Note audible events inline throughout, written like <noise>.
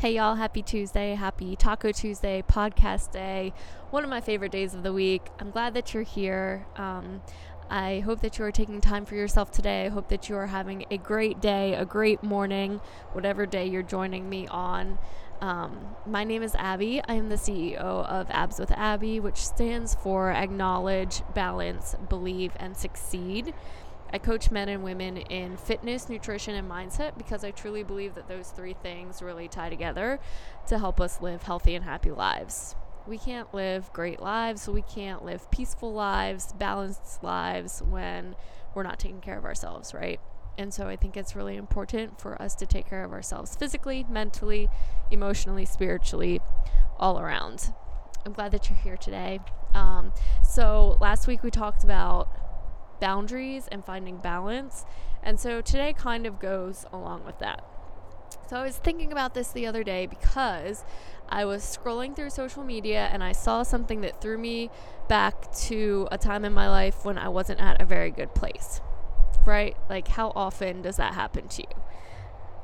Hey, y'all, happy Tuesday, happy Taco Tuesday, podcast day, one of my favorite days of the week. I'm glad that you're here. Um, I hope that you are taking time for yourself today. I hope that you are having a great day, a great morning, whatever day you're joining me on. Um, my name is Abby. I am the CEO of Abs with Abby, which stands for Acknowledge, Balance, Believe, and Succeed. I coach men and women in fitness, nutrition, and mindset because I truly believe that those three things really tie together to help us live healthy and happy lives. We can't live great lives, we can't live peaceful lives, balanced lives when we're not taking care of ourselves, right? And so I think it's really important for us to take care of ourselves physically, mentally, emotionally, spiritually, all around. I'm glad that you're here today. Um, so last week we talked about boundaries and finding balance. And so today kind of goes along with that. So I was thinking about this the other day because I was scrolling through social media and I saw something that threw me back to a time in my life when I wasn't at a very good place. Right? Like how often does that happen to you?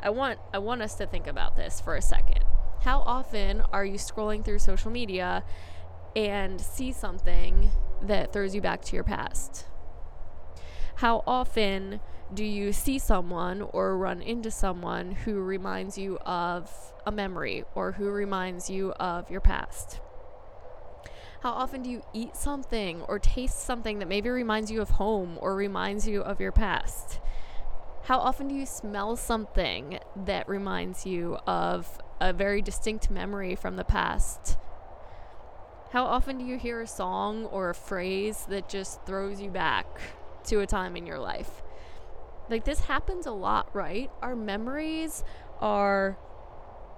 I want I want us to think about this for a second. How often are you scrolling through social media and see something that throws you back to your past? How often do you see someone or run into someone who reminds you of a memory or who reminds you of your past? How often do you eat something or taste something that maybe reminds you of home or reminds you of your past? How often do you smell something that reminds you of a very distinct memory from the past? How often do you hear a song or a phrase that just throws you back to a time in your life. Like this happens a lot, right? Our memories are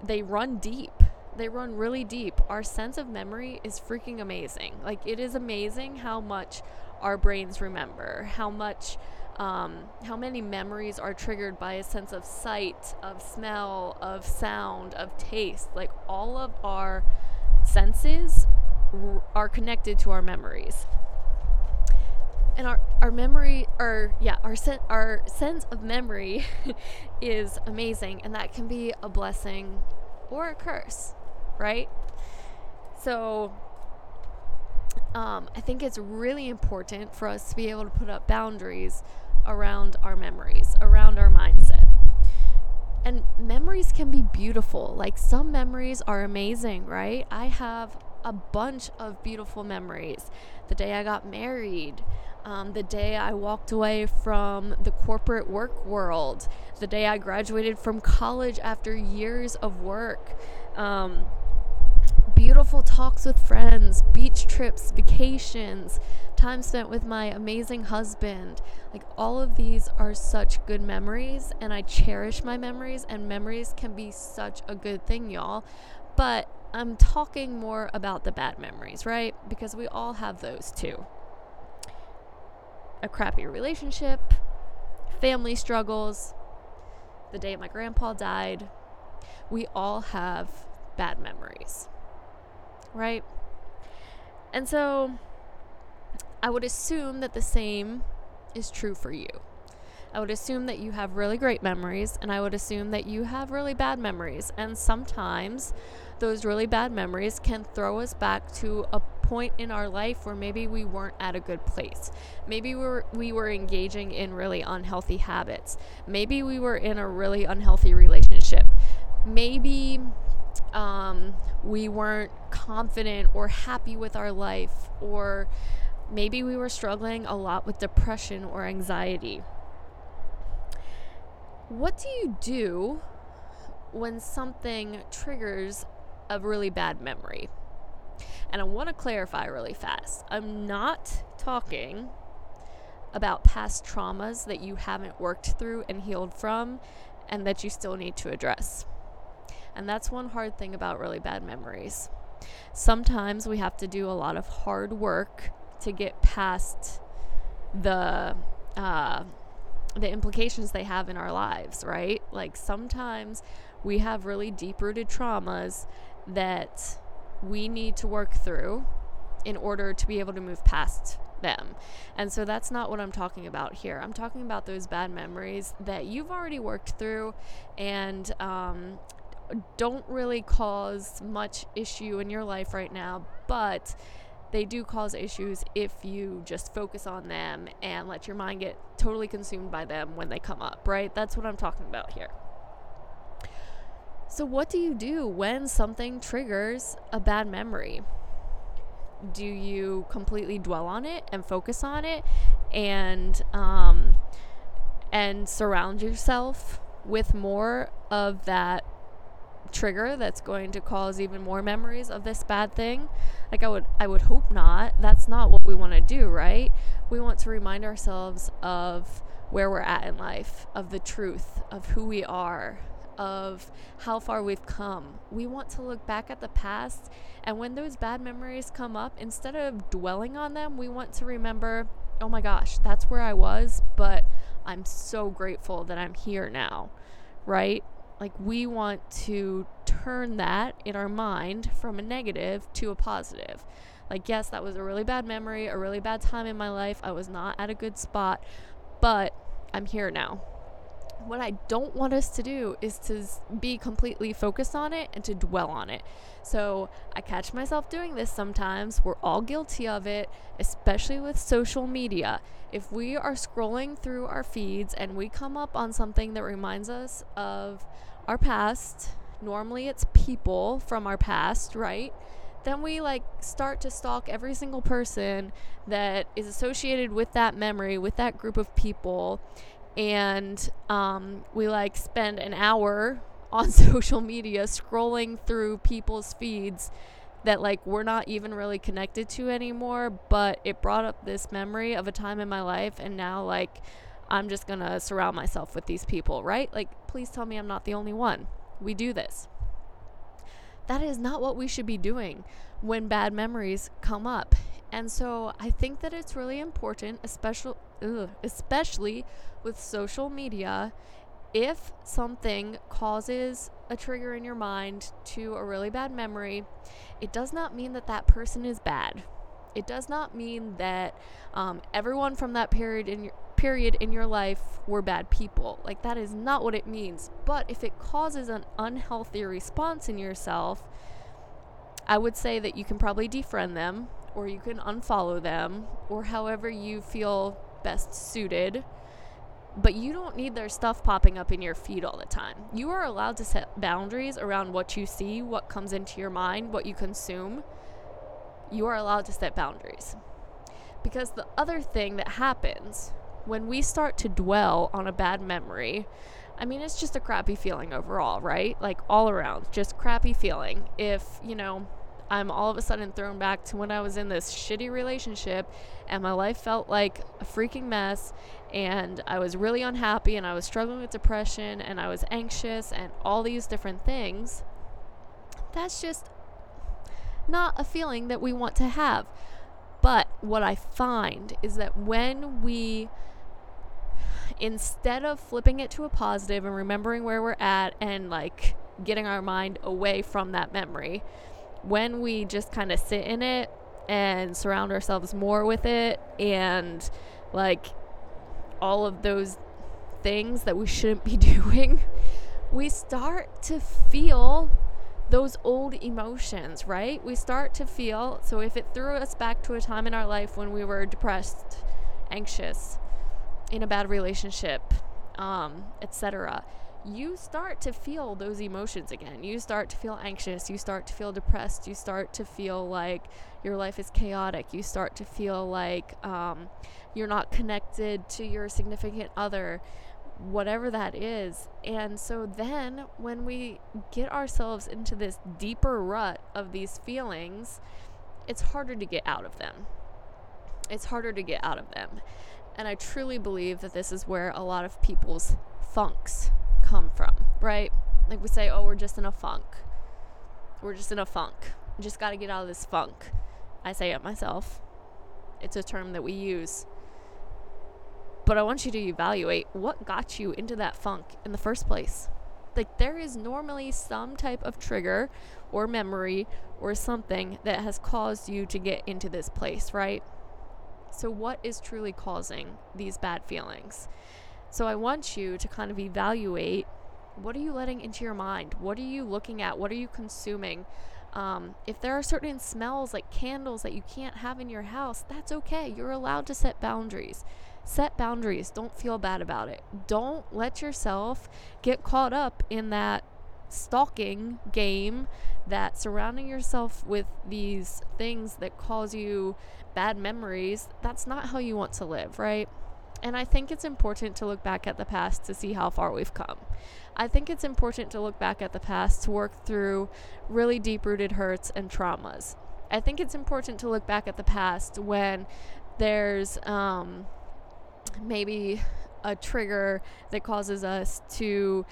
they run deep. They run really deep. Our sense of memory is freaking amazing. Like it is amazing how much our brains remember, how much um, how many memories are triggered by a sense of sight, of smell, of sound, of taste. Like all of our senses r- are connected to our memories our our memory or yeah our sen- our sense of memory <laughs> is amazing and that can be a blessing or a curse right? So um, i think it's really important for us to be able to put up boundaries around our memories around our mindset. And memories can be beautiful. Like some memories are amazing right? I have a bunch of beautiful memories. The day i got married um, the day I walked away from the corporate work world, the day I graduated from college after years of work. Um, beautiful talks with friends, beach trips, vacations, time spent with my amazing husband. Like all of these are such good memories, and I cherish my memories, and memories can be such a good thing, y'all. But I'm talking more about the bad memories, right? Because we all have those too a crappy relationship, family struggles, the day my grandpa died. We all have bad memories, right? And so I would assume that the same is true for you. I would assume that you have really great memories, and I would assume that you have really bad memories. And sometimes those really bad memories can throw us back to a point in our life where maybe we weren't at a good place. Maybe we were, we were engaging in really unhealthy habits. Maybe we were in a really unhealthy relationship. Maybe um, we weren't confident or happy with our life, or maybe we were struggling a lot with depression or anxiety. What do you do when something triggers a really bad memory? And I want to clarify really fast I'm not talking about past traumas that you haven't worked through and healed from and that you still need to address. And that's one hard thing about really bad memories. Sometimes we have to do a lot of hard work to get past the uh, the implications they have in our lives, right? Like sometimes we have really deep rooted traumas that we need to work through in order to be able to move past them. And so that's not what I'm talking about here. I'm talking about those bad memories that you've already worked through and um, don't really cause much issue in your life right now, but they do cause issues if you just focus on them and let your mind get totally consumed by them when they come up, right? That's what I'm talking about here. So, what do you do when something triggers a bad memory? Do you completely dwell on it and focus on it and um, and surround yourself with more of that trigger that's going to cause even more memories of this bad thing? Like i would i would hope not. That's not what we want to do right? We want to remind ourselves of where we're at in life of the truth of who we are of how far we've come we want to look back at the past and when those bad memories come up instead of dwelling on them we want to remember oh my gosh that's where i was but i'm so grateful that i'm here now right like we want to turn that in our mind from a negative to a positive. Like, yes, that was a really bad memory, a really bad time in my life. I was not at a good spot, but I'm here now. What I don't want us to do is to be completely focused on it and to dwell on it. So I catch myself doing this sometimes. We're all guilty of it, especially with social media. If we are scrolling through our feeds and we come up on something that reminds us of our past, normally it's people from our past, right? Then we like start to stalk every single person that is associated with that memory, with that group of people. And um, we like spend an hour <laughs> on <laughs> social media scrolling through people's feeds that like we're not even really connected to anymore but it brought up this memory of a time in my life and now like I'm just going to surround myself with these people, right? Like please tell me I'm not the only one. We do this. That is not what we should be doing when bad memories come up. And so I think that it's really important, especially ugh, especially with social media if something causes a trigger in your mind to a really bad memory, it does not mean that that person is bad. It does not mean that um, everyone from that period in your period in your life were bad people. Like that is not what it means. But if it causes an unhealthy response in yourself, I would say that you can probably defriend them or you can unfollow them or however you feel best suited but you don't need their stuff popping up in your feed all the time. You are allowed to set boundaries around what you see, what comes into your mind, what you consume. You are allowed to set boundaries. Because the other thing that happens when we start to dwell on a bad memory, I mean, it's just a crappy feeling overall, right? Like all around, just crappy feeling. If, you know, I'm all of a sudden thrown back to when I was in this shitty relationship and my life felt like a freaking mess and I was really unhappy and I was struggling with depression and I was anxious and all these different things. That's just not a feeling that we want to have. But what I find is that when we instead of flipping it to a positive and remembering where we're at and like getting our mind away from that memory, when we just kind of sit in it and surround ourselves more with it and like all of those things that we shouldn't be <laughs> doing, we start to feel those old emotions, right? We start to feel, so if it threw us back to a time in our life when we were depressed, anxious, in a bad relationship, um, etc., you start to feel those emotions again. You start to feel anxious. You start to feel depressed. You start to feel like your life is chaotic. You start to feel like um, you're not connected to your significant other, whatever that is. And so then when we get ourselves into this deeper rut of these feelings, it's harder to get out of them. It's harder to get out of them. And I truly believe that this is where a lot of people's funks come from, right? Like we say, oh, we're just in a funk. We're just in a funk. just got to get out of this funk. I say it myself. It's a term that we use. But I want you to evaluate what got you into that funk in the first place. Like, there is normally some type of trigger or memory or something that has caused you to get into this place, right? So, what is truly causing these bad feelings? So I want you to kind of evaluate what are you letting into your mind? What are you looking at? What are you consuming? Um, if there are certain smells like candles that you can't have in your house, that's okay. You're allowed to set boundaries. Set boundaries. Don't feel bad about it. Don't let yourself get caught up in that stalking game that surrounding yourself with these things that cause you bad memories, that's not how you want to live, right? And I think it's important to look back at the past to see how far we've come. I think it's important to look back at the past to work through really deep rooted hurts and traumas. I think it's important to look back at the past when there's um, maybe a trigger that causes us to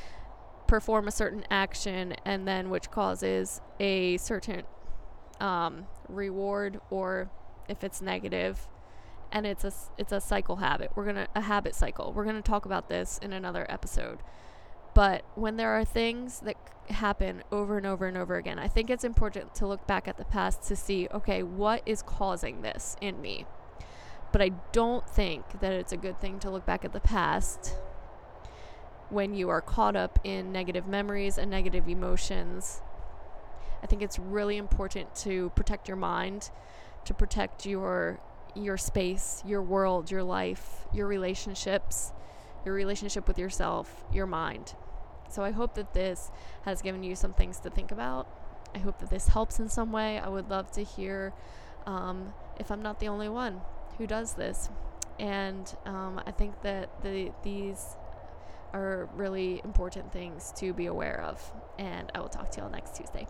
perform a certain action and then which causes a certain um, reward or if it's negative and it's a it's a cycle habit. We're gonna a habit cycle. We're gonna talk about this in another episode. But when there are things that happen over and over and over again i think it's important to look back at the past to see okay what is causing this in me? But i don't think that it's a good thing to look back at the past when you are caught up in negative memories and negative emotions. I think it's really important to protect your mind to protect your your space, your world, your life, your relationships, your relationship with yourself, your mind. So I hope that this has given you some things to think about. I hope that this helps in some way. I would love to hear um, if I'm not the only one who does this. And um, I think that the, these are really important things to be aware of. And I will talk to y'all next Tuesday.